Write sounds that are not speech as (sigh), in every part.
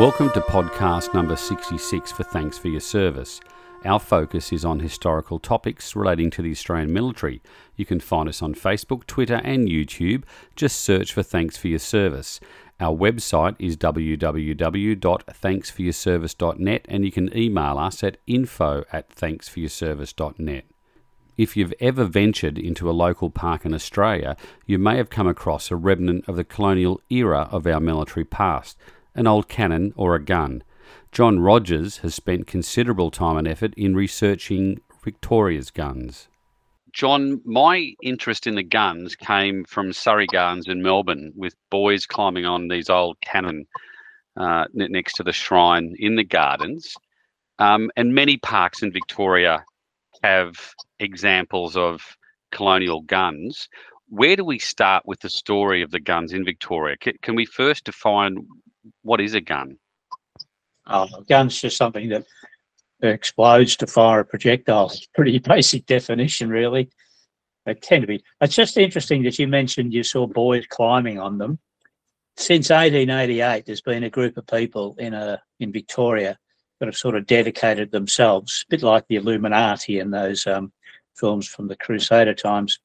Welcome to podcast number 66 for Thanks for Your Service. Our focus is on historical topics relating to the Australian military. You can find us on Facebook, Twitter, and YouTube. Just search for Thanks for Your Service. Our website is www.thanksforyourservice.net and you can email us at info at thanksforyourservice.net. If you've ever ventured into a local park in Australia, you may have come across a remnant of the colonial era of our military past, an old cannon or a gun. John Rogers has spent considerable time and effort in researching Victoria's guns. John, my interest in the guns came from Surrey Gardens in Melbourne with boys climbing on these old cannon uh, next to the shrine in the gardens. Um, and many parks in Victoria have examples of colonial guns. Where do we start with the story of the guns in Victoria? Can, can we first define what is a gun? Oh, a gun's just something that explodes to fire a projectile. Pretty (laughs) basic definition, really. They tend to be. It's just interesting that you mentioned you saw boys climbing on them. Since 1888, there's been a group of people in a in Victoria that have sort of dedicated themselves, a bit like the Illuminati in those um, films from the Crusader times,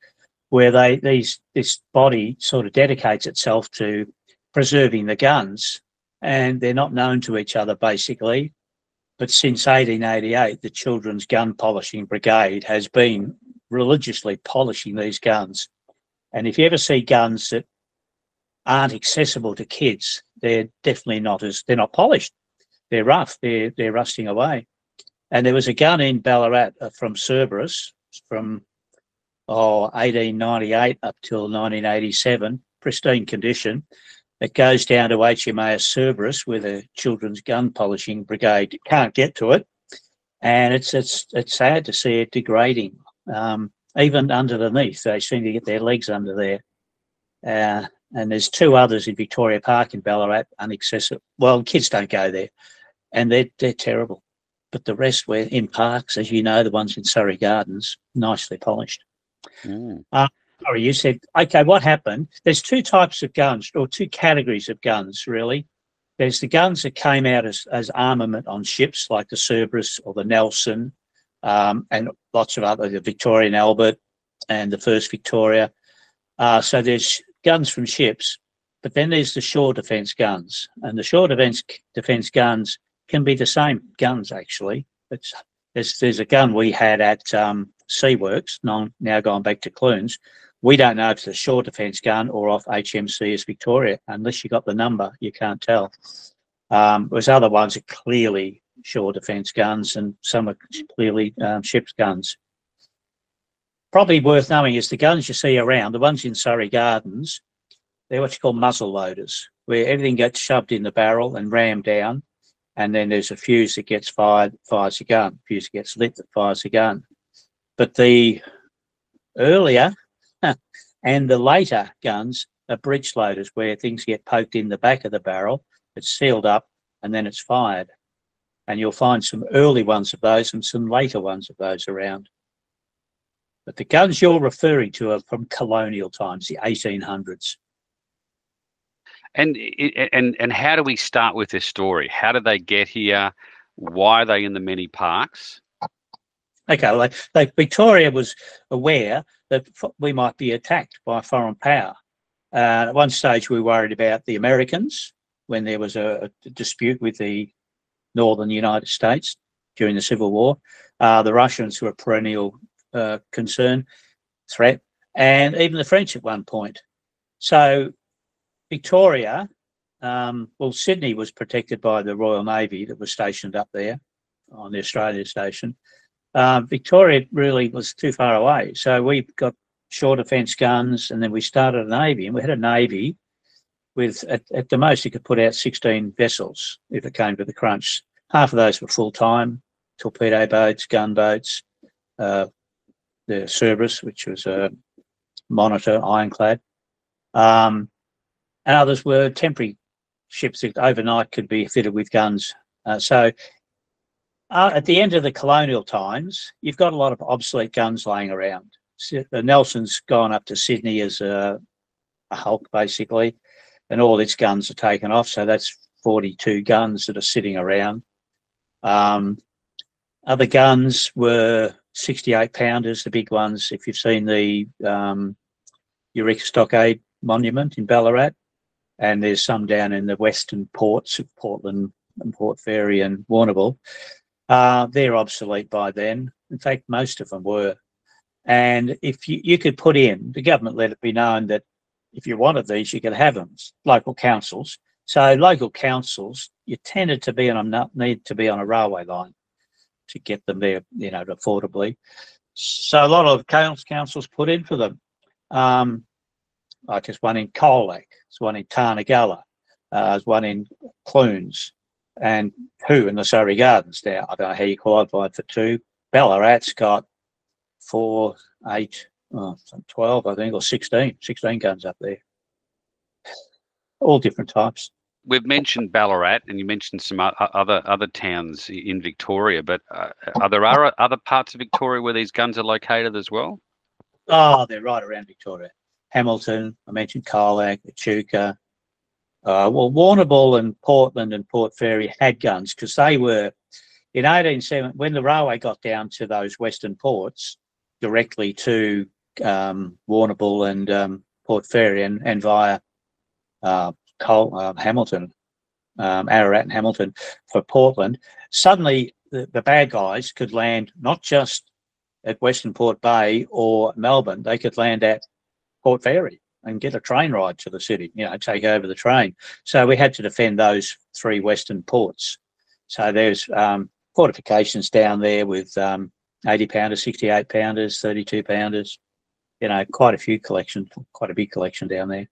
where they these this body sort of dedicates itself to preserving the guns, and they're not known to each other basically. But since 1888, the Children's Gun Polishing Brigade has been religiously polishing these guns. And if you ever see guns that aren't accessible to kids, they're definitely not as they're not polished. They're rough. They're they're rusting away. And there was a gun in Ballarat uh, from Cerberus from oh 1898 up till 1987, pristine condition. It goes down to HMAS Cerberus with a children's gun polishing brigade. Can't get to it, and it's it's it's sad to see it degrading. Um, even underneath, they seem to get their legs under there. Uh, and there's two others in Victoria Park in Ballarat, unaccessible. Well, kids don't go there, and they're they're terrible. But the rest were in parks, as you know, the ones in Surrey Gardens, nicely polished. Mm. Uh, sorry, you said, okay, what happened? There's two types of guns, or two categories of guns, really. There's the guns that came out as, as armament on ships, like the Cerberus or the Nelson, um, and lots of other, the Victorian Albert and the first Victoria. Uh, so there's guns from ships, but then there's the shore defence guns, and the shore defence defence guns can be the same guns actually. It's there's there's a gun we had at um, Seaworks, now, now going back to Clunes, we don't know if it's a shore defence gun or off HMCS Victoria. Unless you got the number, you can't tell. Um, whereas other ones are clearly shore defence guns and some are clearly um, ships guns. Probably worth knowing is the guns you see around, the ones in Surrey Gardens, they're what you call muzzle loaders, where everything gets shoved in the barrel and rammed down. And then there's a fuse that gets fired, fires a gun. Fuse gets lit that fires a gun. But the earlier (laughs) and the later guns are breech loaders where things get poked in the back of the barrel, it's sealed up, and then it's fired. And you'll find some early ones of those and some later ones of those around. But the guns you're referring to are from colonial times, the 1800s. And and and how do we start with this story? How did they get here? Why are they in the many parks? Okay, like, like Victoria was aware that we might be attacked by foreign power. Uh, at one stage, we worried about the Americans when there was a, a dispute with the northern United States during the Civil War. Uh, the Russians were a perennial uh, concern, threat, and even the French at one point. So Victoria, um, well, Sydney was protected by the Royal Navy that was stationed up there on the Australia station uh, Victoria really was too far away. So we got shore defence guns, and then we started a navy, and we had a navy with at, at the most it could put out 16 vessels if it came to the crunch. Half of those were full time torpedo boats, gunboats, uh, the Cerberus, which was a monitor ironclad, um, and others were temporary ships that overnight could be fitted with guns. Uh, so uh, at the end of the colonial times, you've got a lot of obsolete guns laying around. The Nelson's gone up to Sydney as a, a Hulk, basically, and all its guns are taken off. So that's 42 guns that are sitting around. Um, other guns were 68 pounders, the big ones. If you've seen the um, Eureka Stockade Monument in Ballarat, and there's some down in the western ports of Portland and Port Fairy and Warrnambool. Uh, they're obsolete by then. In fact, most of them were. And if you, you could put in, the government let it be known that if you wanted these, you could have them, local councils. So local councils, you tended to be on a need to be on a railway line to get them there, you know, affordably. So a lot of councils put in for them. Um, like there's one in Colac, there's one in Tarnagulla, uh, there's one in Clunes, and two in the Surrey Gardens now. I don't know how you qualified for two. Ballarat's got four, eight, oh, 12, I think, or 16, 16 guns up there. All different types. We've mentioned Ballarat, and you mentioned some other other towns in Victoria, but uh, are there are other parts of Victoria where these guns are located as well? Oh, they're right around Victoria. Hamilton, I mentioned Colac, Echuca. Uh, well, Warrnambool and Portland and Port Fairy had guns because they were in 1870 when the railway got down to those western ports directly to um, Warrnambool and um, Port Fairy and, and via uh, Col- uh, Hamilton, um, Ararat and Hamilton for Portland. Suddenly, the, the bad guys could land not just at Western Port Bay or Melbourne, they could land at Port Fairy and get a train ride to the city, you know, take over the train. So we had to defend those three western ports. So there's um, fortifications down there with um, 80 pounders, 68 pounders, 32 pounders, you know, quite a few collections, quite a big collection down there.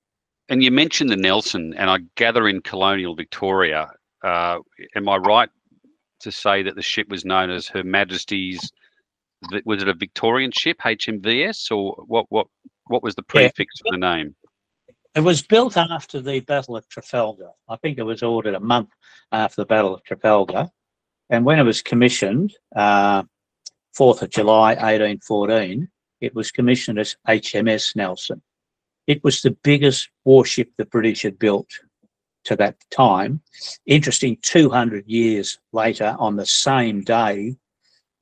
And you mentioned the Nelson, and I gather in colonial Victoria. Uh, am I right to say that the ship was known as Her Majesty's? Was it a Victorian ship, HMVS, or what? What what was the prefix yeah. for the name? It was built after the Battle of Trafalgar. I think it was ordered a month after the Battle of Trafalgar. And when it was commissioned, uh, 4th of July 1814, it was commissioned as HMS Nelson. It was the biggest warship the British had built to that time. Interesting, 200 years later, on the same day,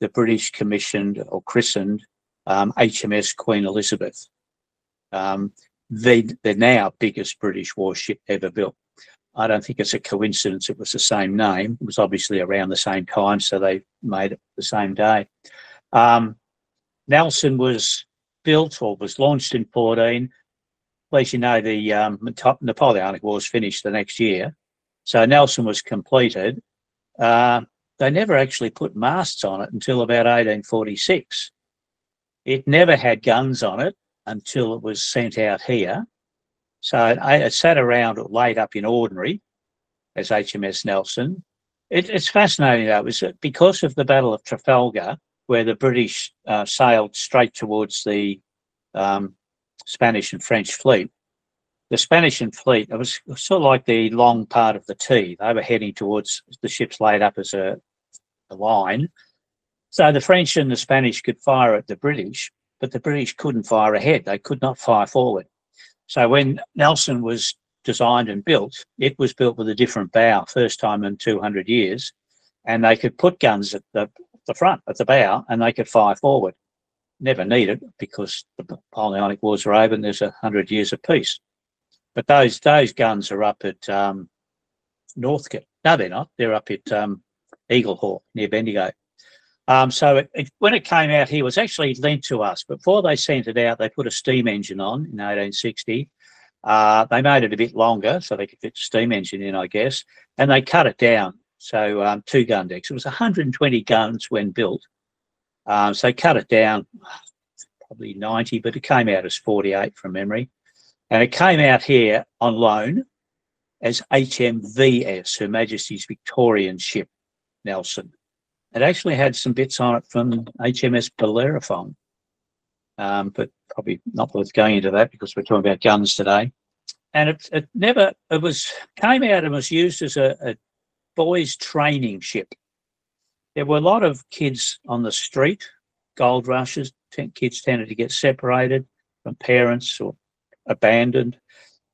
the British commissioned or christened um, HMS Queen Elizabeth. Um, they're now biggest British warship ever built. I don't think it's a coincidence it was the same name. It was obviously around the same time, so they made it the same day. Um, Nelson was built or was launched in 14. As you know, the um, Napoleonic Wars finished the next year. So Nelson was completed. Uh, they never actually put masts on it until about 1846. It never had guns on it until it was sent out here. So it, sat around laid up in ordinary as HMS Nelson. It, it's fascinating though, is because of the Battle of Trafalgar, where the British uh, sailed straight towards the um, Spanish and French fleet, the Spanish and fleet, it was sort of like the long part of the T. They were heading towards the ships laid up as a, a line. So the French and the Spanish could fire at the British, but the British couldn't fire ahead. They could not fire forward. So when Nelson was designed and built, it was built with a different bow, first time in 200 years, and they could put guns at the, the front, at the bow, and they could fire forward. Never needed because the Napoleonic Wars are over and there's a hundred years of peace. But those those guns are up at um, Northcote. No, they're not. They're up at um, Eaglehawk near Bendigo. Um, so it, it, when it came out here, it was actually lent to us. Before they sent it out, they put a steam engine on in 1860. Uh, they made it a bit longer so they could fit the steam engine in, I guess, and they cut it down. So um, two gun decks. It was 120 guns when built. Um, so cut it down probably 90, but it came out as 48 from memory. And it came out here on loan as HMVS, Her Majesty's Victorian Ship, Nelson. It actually had some bits on it from HMS Bellerophon, um, but probably not worth going into that because we're talking about guns today. And it, it never, it was, came out and was used as a, a boys' training ship. There were a lot of kids on the street, gold rushes, kids tended to get separated from parents or abandoned.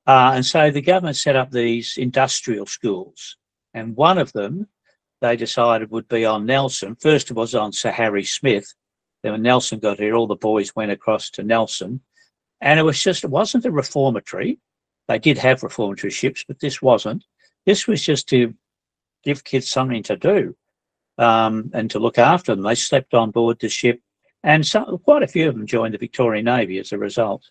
Uh, and so the government set up these industrial schools And one of them they decided would be on Nelson. First it was on Sir Harry Smith. Then when Nelson got here, all the boys went across to Nelson. And it was just, it wasn't a reformatory. They did have reformatory ships, but this wasn't. This was just to give kids something to do um, and to look after them. They slept on board the ship, and some, quite a few of them joined the Victorian Navy as a result.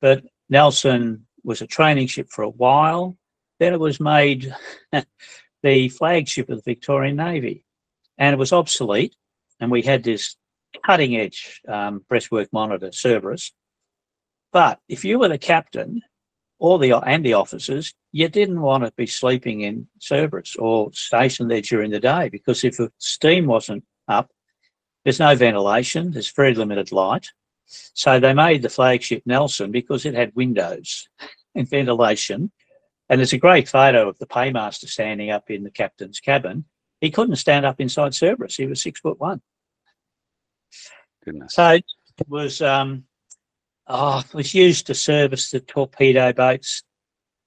But Nelson was a training ship for a while. Then it was made (laughs) the flagship of the Victorian Navy, and it was obsolete. And we had this cutting edge um, breastwork monitor, Cerberus. But if you were the captain or the and the officers, you didn't want to be sleeping in Cerberus or stationed there during the day because if the steam wasn't up, there's no ventilation, there's very limited light. So they made the flagship Nelson because it had windows (laughs) and ventilation. And there's a great photo of the paymaster standing up in the captain's cabin. He couldn't stand up inside Cerberus. He was six foot one. Goodness. So it was um, oh, it was used to service the torpedo boats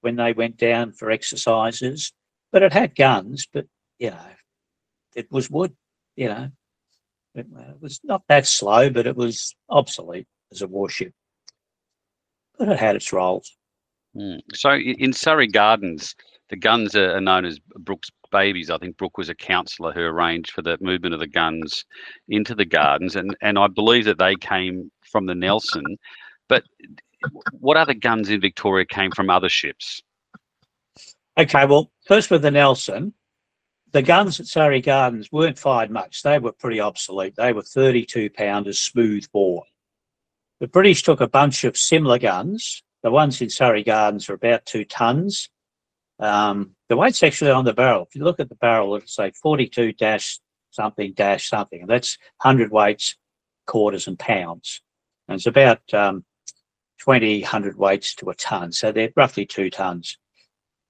when they went down for exercises. But it had guns, but you know, it was wood, you know. It, uh, it was not that slow, but it was obsolete as a warship. But it had its roles. Mm. So in Surrey Gardens, the guns are known as Brooks babies. I think Brooke was a counsellor who arranged for the movement of the guns into the gardens, and and I believe that they came from the Nelson. But what other guns in Victoria came from other ships? Okay, well, first with the Nelson, the guns at Surrey Gardens weren't fired much. They were pretty obsolete. They were 32 pounders smooth bore. The British took a bunch of similar guns. The ones in Surrey Gardens are about two tons. Um, the weight's actually on the barrel. If you look at the barrel, it'll say 42 dash something dash something, and that's 100 weights, quarters, and pounds. And it's about um, 20 100 weights to a ton. So they're roughly two tons.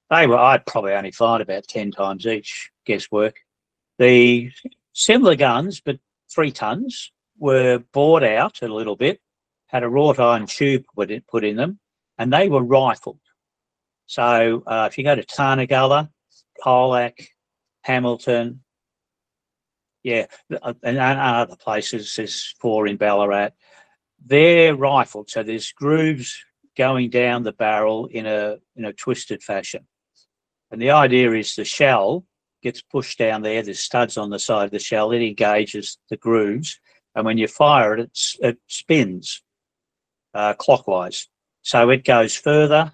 They were, I'd probably only find about 10 times each, guesswork. The similar guns, but three tons, were bored out a little bit, had a wrought iron tube put in, put in them, and they were rifled. So uh, if you go to Tarnagulla, Colac, Hamilton, yeah, and, and other places, there's four in Ballarat, they're rifled. So there's grooves going down the barrel in a in a twisted fashion. And the idea is the shell gets pushed down there. There's studs on the side of the shell. It engages the grooves, and when you fire it, it spins uh, clockwise. So it goes further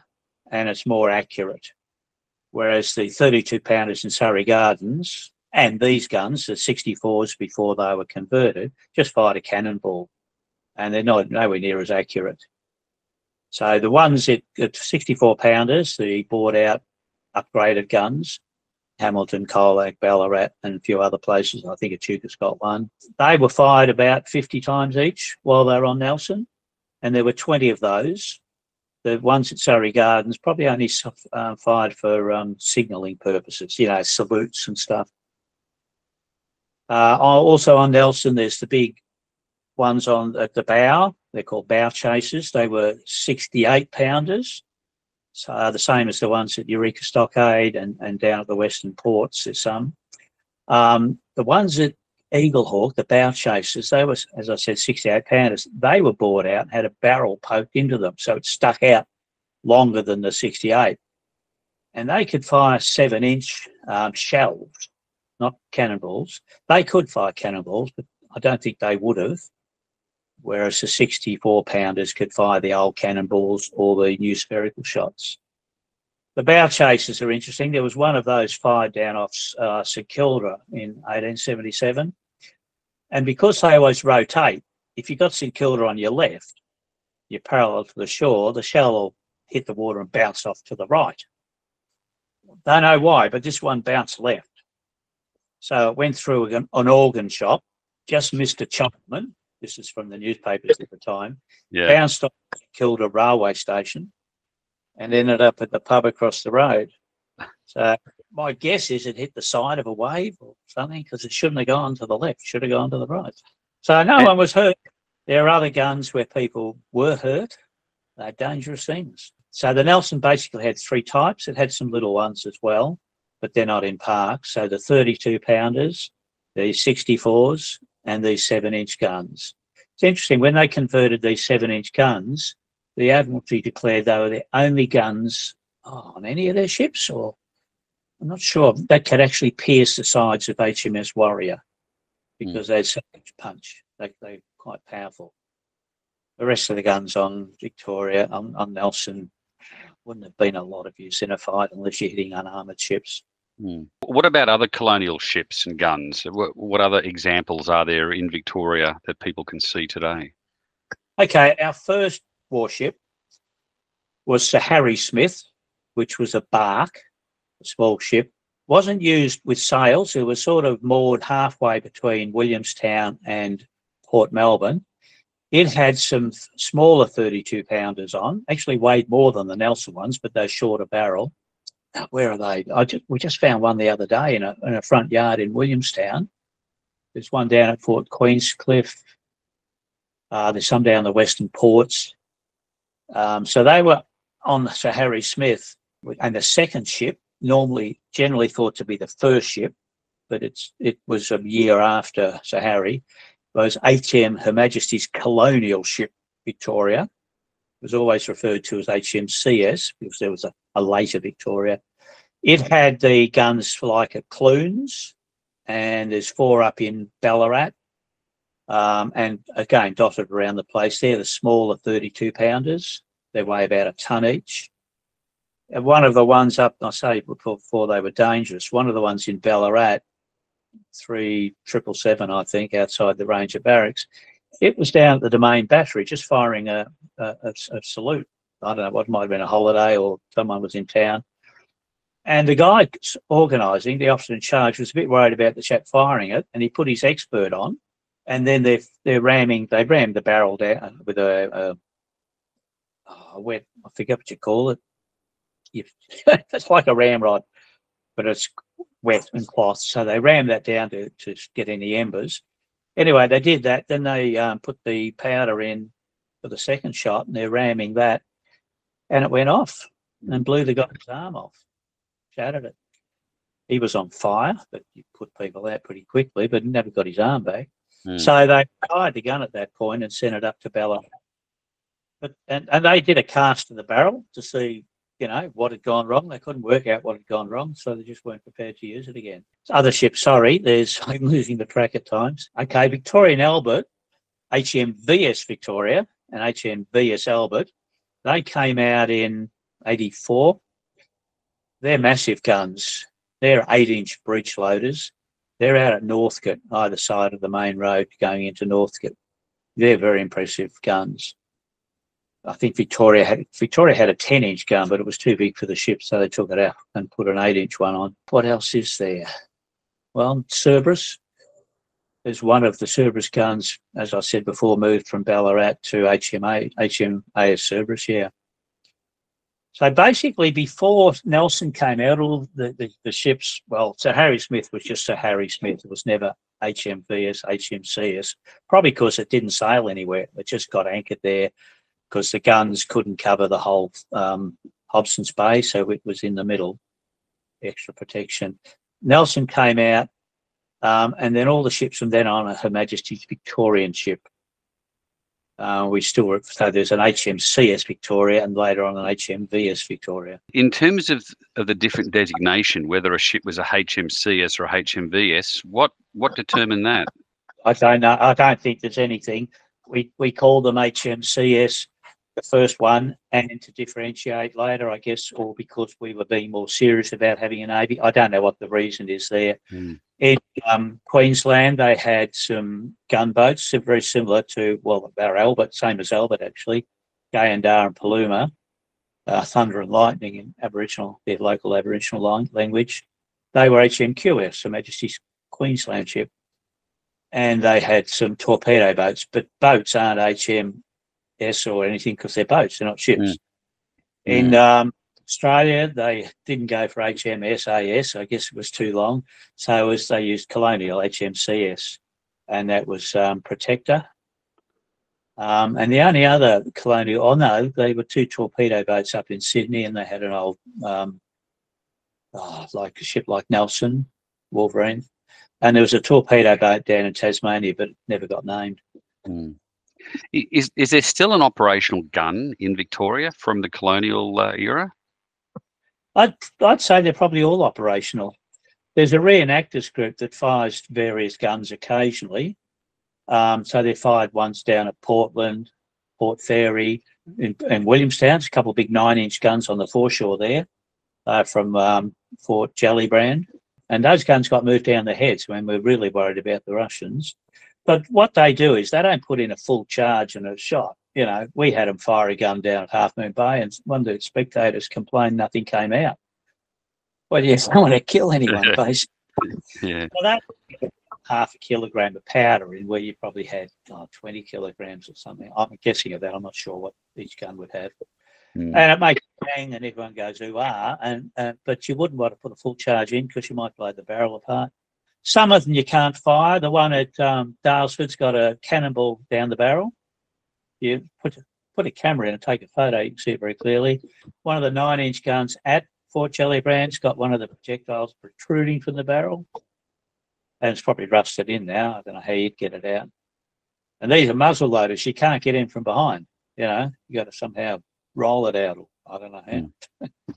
and it's more accurate. Whereas the 32 pounders in Surrey Gardens and these guns, the 64s before they were converted, just fired a cannonball and they're not nowhere near as accurate. So the ones at, at 64 pounders, the bored out upgraded guns, Hamilton, Colac, Ballarat, and a few other places. I think Echuca's got one. They were fired about 50 times each while they were on Nelson, and there were 20 of those. The ones at Surrey Gardens probably only uh, fired for um, signalling purposes, you know, salutes and stuff. Uh, also on Nelson, there's the big ones on at the bow. They're called bow chasers. They were 68 pounders. So uh, the same as the ones at Eureka Stockade and, and down at the Western Ports, there's some. Um, the ones at Eaglehawk, the bow chasers, they were, as I said, 68 pounders. They were bored out and had a barrel poked into them. So it stuck out longer than the 68. And they could fire seven inch um, shells, not cannonballs. They could fire cannonballs, but I don't think they would have whereas the 64 pounders could fire the old cannonballs or the new spherical shots. The bow chasers are interesting. There was one of those fired down off uh, St Kilda in 1877. And because they always rotate, if you've got St Kilda on your left, you're parallel to the shore, the shell will hit the water and bounce off to the right. Don't know why, but this one bounced left. So it went through an, an organ shop, just missed a chopman, this is from the newspapers at the time. Yeah. Bounced off Kilda railway station and ended up at the pub across the road. So my guess is it hit the side of a wave or something because it shouldn't have gone to the left, should have gone to the right. So no one was hurt. There are other guns where people were hurt. They're dangerous things. So the Nelson basically had three types. It had some little ones as well. but they're not in parks. So the 32 pounders, the 64s, and these seven inch guns. It's interesting when they converted these seven inch guns, the Admiralty declared they were the only guns on any of their ships, or I'm not sure, that could actually pierce the sides of HMS Warrior because mm. they had so much punch. They, they're quite powerful. The rest of the guns on Victoria, on, on Nelson, wouldn't have been a lot of use in a fight unless you're hitting unarmored ships. Hmm. What about other colonial ships and guns? What, what other examples are there in Victoria that people can see today? Okay, our first warship was Sir Harry Smith, which was a bark, small ship. Wasn't used with sails. It was sort of moored halfway between Williamstown and Port Melbourne. It had some smaller 32 pounders on, actually weighed more than the Nelson ones, but they're shorter barrel. Where are they? I just, we just found one the other day in a, in a front yard in Williamstown. There's one down at Fort Queenscliff. Uh, there's some down the Western Ports. Um, so they were on the Sir Harry Smith, and the second ship, normally generally thought to be the first ship, but it's it was a year after Sir Harry, was HM Her Majesty's colonial ship Victoria. It was always referred to as HMCS because there was a, a later Victoria. It had the guns like a Clunes, and there's four up in Ballarat, um, and again dotted around the place. They're the smaller 32 pounders. They weigh about a ton each. And one of the ones up, I say before, before they were dangerous. One of the ones in Ballarat three triple seven, I think, outside the Ranger barracks. It was down at the Domain Battery, just firing a, a, a, a salute. I don't know what might have been a holiday or someone was in town. And the guy organising, the officer in charge, was a bit worried about the chap firing it, and he put his expert on, and then they're they're ramming, they rammed the barrel down with a, a, oh, a wet, I forget what you call it. It's (laughs) like a ramrod, but it's wet and cloth. So they rammed that down to, to get any embers. Anyway, they did that. Then they um, put the powder in for the second shot and they're ramming that. And it went off and blew the guy's arm off, shattered it. He was on fire, but you put people out pretty quickly, but never got his arm back. Mm. So they fired the gun at that point and sent it up to Bella. But and, and they did a cast of the barrel to see you know, what had gone wrong. They couldn't work out what had gone wrong, so they just weren't prepared to use it again. Other ships, sorry, there's (laughs) I'm losing the track at times. Okay, Victoria and Albert, HMVS Victoria and HMVS Albert, they came out in 84. They're massive guns. They're eight inch breech loaders. They're out at Northcote, either side of the main road going into Northcote. They're very impressive guns. I think Victoria had Victoria had a 10 inch gun, but it was too big for the ship, so they took it out and put an 8 inch one on. What else is there? Well, Cerberus. There's one of the Cerberus guns, as I said before, moved from Ballarat to HMA, HMAS Cerberus, yeah. So basically, before Nelson came out, all the, the, the, ships, well, Sir Harry Smith was just Sir Harry Smith. It was never HMVS, HMCS, probably because it didn't sail anywhere. It just got anchored there because the guns couldn't cover the whole um, Hobson's Bay, so it was in the middle, extra protection. Nelson came out, um, and then all the ships from then on are Her Majesty's Victorian ship. Uh, we still so there's an HMCS Victoria and later on an HMVS Victoria. In terms of, of the different designation, whether a ship was a HMCS or a HMVS, what what determined that? I don't know. I don't think there's anything. We we call them HMCS the first one and to differentiate later, I guess, or because we were being more serious about having a navy. I don't know what the reason is there. Mm. In um, Queensland, they had some gunboats, very similar to well, our Albert, same as Albert actually, Gayundah and Paluma, uh, Thunder and Lightning in Aboriginal, their local Aboriginal language. They were HMQS, Her Majesty's Queensland ship, and they had some torpedo boats, but boats aren't HM S or anything because they're boats, they're not ships. Mm. In mm. um, Australia, they didn't go for HMS AS. I guess it was too long. So as they used Colonial HMCS, and that was um, Protector. Um, and the only other colonial, oh no, they were two torpedo boats up in Sydney, and they had an old um, oh, like a ship like Nelson, Wolverine, and there was a torpedo boat down in Tasmania, but never got named. Mm. Is is there still an operational gun in Victoria from the colonial uh, era? I'd I'd say they're probably all operational. There's a reenactors group that fires various guns occasionally. Um, so they fired ones down at Portland, Port Fairy, in, in Williamstown. a couple of big nine-inch guns on the foreshore there uh, from um, Fort Gellibrand. And those guns got moved down the heads when we are really worried about the Russians. But what they do is they don't put in a full charge and a shot. You know, we had them fire a gun down at Half Moon Bay, and one of the spectators complained nothing came out. Well, yes, (laughs) I don't want to kill anyone, (laughs) basically. yeah. Well, that half a kilogram of powder in where you probably had oh, 20 kilograms or something. I'm guessing of that. I'm not sure what each gun would have. Mm. And it makes a bang and everyone goes, ooh, ah. And, uh, but you wouldn't want to put a full charge in because you might blow the barrel apart. Some of them you can't fire. The one at um, Daylesford's got a cannonball down the barrel. You put put a camera in and take a photo, you can see it very clearly. One of the nine inch guns at Fort Gellibrand's got one of the projectiles protruding from the barrel. And it's probably rusted in now. I don't know how you'd get it out. And these are muzzle loaders. You can't get in from behind. You know, you got to somehow roll it out. Or, I don't know how. Mm. (laughs)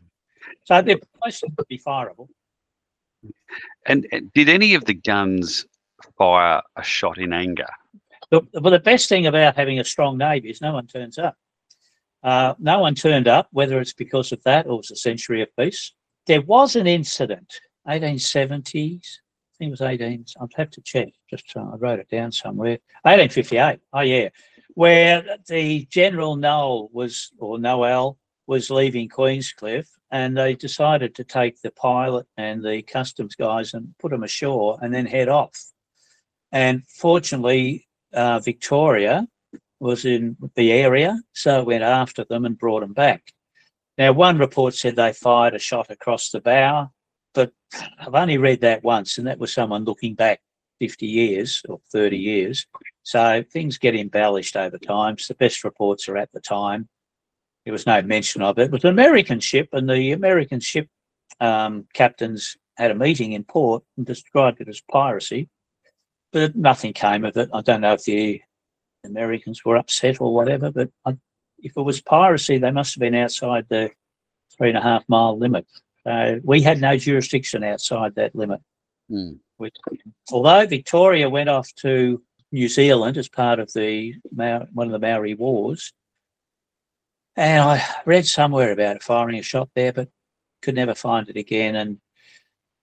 so they're supposed to be fireable. And, and did any of the guns fire a shot in anger? Well, the best thing about having a strong navy is no one turns up. Uh, no one turned up, whether it's because of that or it's a century of peace. There was an incident, 1870s, I think it was 18, I'll have to check, just uh, I wrote it down somewhere. 1858, oh yeah, where the General Noel was, or Noel, was leaving Queenscliff and they decided to take the pilot and the customs guys and put them ashore and then head off. And fortunately, uh, Victoria was in the area, so it went after them and brought them back. Now, one report said they fired a shot across the bow, but I've only read that once, and that was someone looking back 50 years or 30 years. So things get embellished over time. So the best reports are at the time. There was no mention of it. It was an American ship, and the American ship um, captains had a meeting in port and described it as piracy, but nothing came of it. I don't know if the Americans were upset or whatever, but I, if it was piracy, they must have been outside the three and a half mile limit. We had no jurisdiction outside that limit. Mm. Which, although Victoria went off to New Zealand as part of the one of the Maori Wars, and I read somewhere about firing a shot there, but could never find it again. And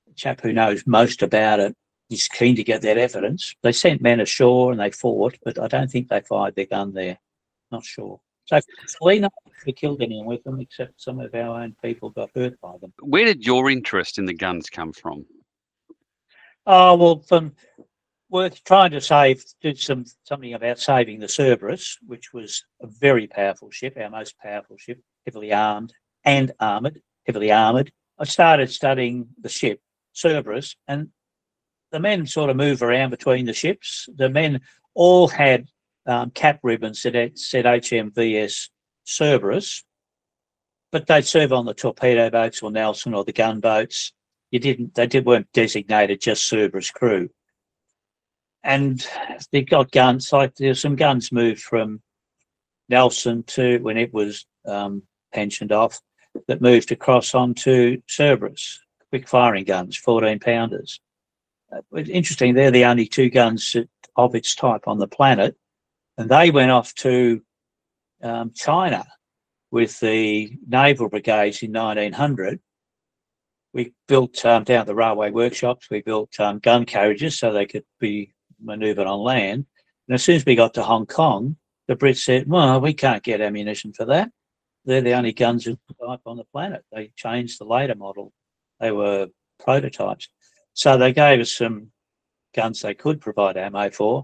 the chap who knows most about it is keen to get that evidence. They sent men ashore and they fought, but I don't think they fired their gun there. Not sure. So we not killed anyone with them, except some of our own people got hurt by them. Where did your interest in the guns come from? Oh well, from worth trying to save, did some something about saving the Cerberus, which was a very powerful ship, our most powerful ship, heavily armed and armored, heavily armored. I started studying the ship, Cerberus, and the men sort of move around between the ships. The men all had um, cap ribbons that said HMVS Cerberus, but they'd serve on the torpedo boats or Nelson or the gunboats. You didn't, they did, weren't designated just Cerberus crew and they got guns. Like there's some guns moved from Nelson to when it was um, pensioned off, that moved across onto Cerberus, quick firing guns, 14 pounders. Uh, interesting, they're the only two guns of its type on the planet, and they went off to um, China with the naval brigades in 1900. We built um, down the railway workshops. We built um, gun carriages so they could be manoeuvred on land. And as soon as we got to Hong Kong, the Brits said, well, we can't get ammunition for that. They're the only guns type on the planet. They changed the later model. They were prototypes. So they gave us some guns they could provide ammo for.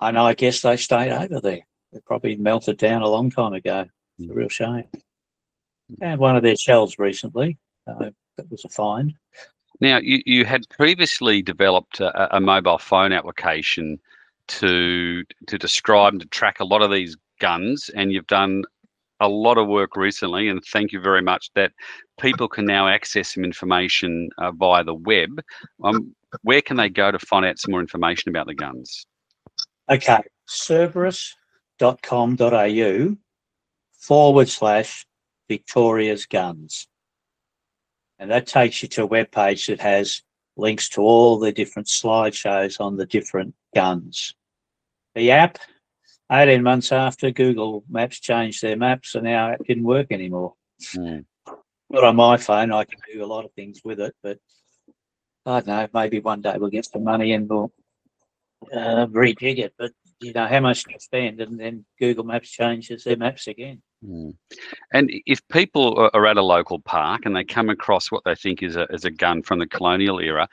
And I guess they stayed over there. They probably melted down a long time ago. It's a real shame. And one of their shells recently. Uh, that was a find. Now, you, you had previously developed a, a mobile phone application to to describe and to track a lot of these guns, and you've done a lot of work recently, and thank you very much. That people can now access some information uh, via the web. Um, where can they go to find out some more information about the guns? Okay, cerberus.com.au forward slash Victoria's Guns. And that takes you to a web page that has links to all the different slideshows on the different guns. The app, 18 months after Google Maps changed their maps, and now it didn't work anymore. Mm. Not on my phone, I can do a lot of things with it, but I don't know, maybe one day we'll get some money and we'll uh, rejig it. But you know, how much to spend, and then Google Maps changes their maps again. Mm. And if people are at a local park and they come across what they think is a, is a gun from the colonial era,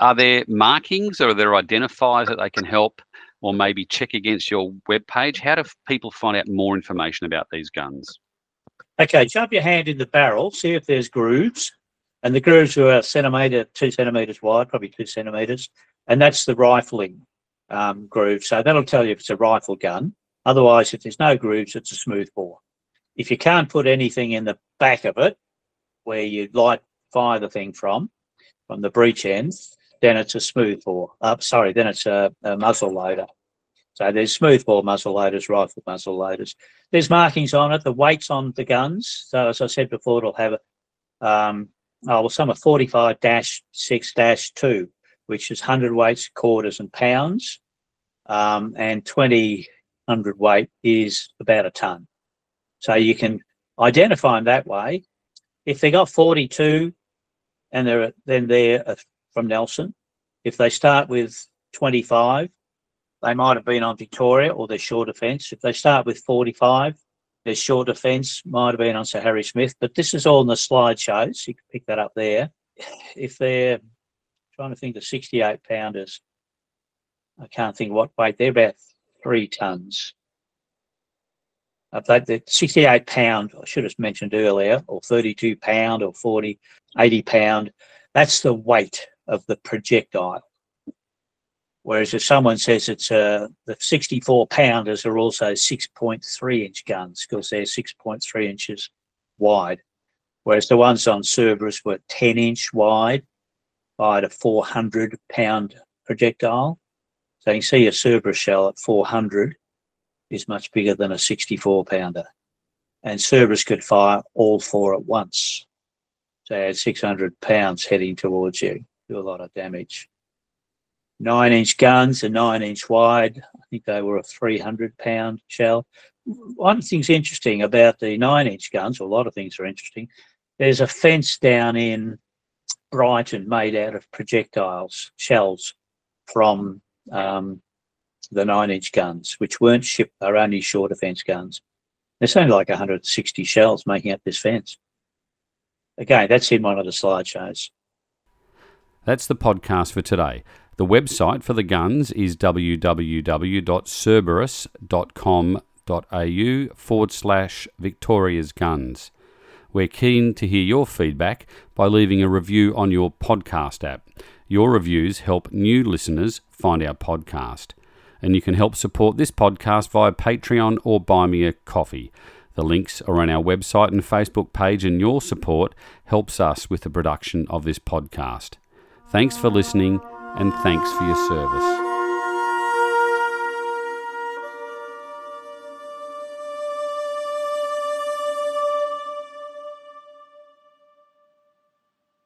are there markings or are there identifiers that they can help or maybe check against your webpage? How do people find out more information about these guns? Okay, jump your hand in the barrel, see if there's grooves. And the grooves are a centimetre, two centimetres wide, probably two centimetres. And that's the rifling um, groove. So that'll tell you if it's a rifle gun. Otherwise, if there's no grooves, it's a smooth bore. If you can't put anything in the back of it where you'd light fire the thing from, from the breech end, then it's a smooth bore. Uh, sorry, then it's a, a muzzle loader. So there's smooth bore muzzle loaders, rifle muzzle loaders. There's markings on it, the weights on the guns. So as I said before, it'll have um, oh, well, some are 45 6 2, which is 100 weights, quarters, and pounds. Um, and 20 hundred weight is about a ton. So you can identify them that way. If they got 42 and they're then they're uh, from Nelson, if they start with 25, they might have been on Victoria or they're short defence. If they start with 45, their short defence might have been on Sir Harry Smith. But this is all in the slideshows. You can pick that up there. If they're trying to think of 68 pounders, I can't think what weight. They're about three tons. Uh, the 68 pound, I should have mentioned earlier, or 32 pound or 40, 80 pound, that's the weight of the projectile. Whereas if someone says it's uh, the 64 pounders are also 6.3 inch guns because they're 6.3 inches wide. Whereas the ones on Cerberus were 10 inch wide by a 400 pound projectile. So you see a Cerberus shell at 400 is much bigger than a 64 pounder. And Cerberus could fire all four at once. So had 600 pounds heading towards you, do a lot of damage. Nine inch guns, a nine inch wide. I think they were a 300 pound shell. One thing's interesting about the nine inch guns, a lot of things are interesting. There's a fence down in Brighton made out of projectiles, shells from um, the nine inch guns, which weren't shipped, are only shore defence guns. There's only like 160 shells making up this fence. Again, that's in one of the slideshows. That's the podcast for today. The website for the guns is www.cerberus.com.au forward slash Victoria's Guns. We're keen to hear your feedback by leaving a review on your podcast app. Your reviews help new listeners find our podcast and you can help support this podcast via Patreon or buy me a coffee. The links are on our website and Facebook page, and your support helps us with the production of this podcast. Thanks for listening, and thanks for your service.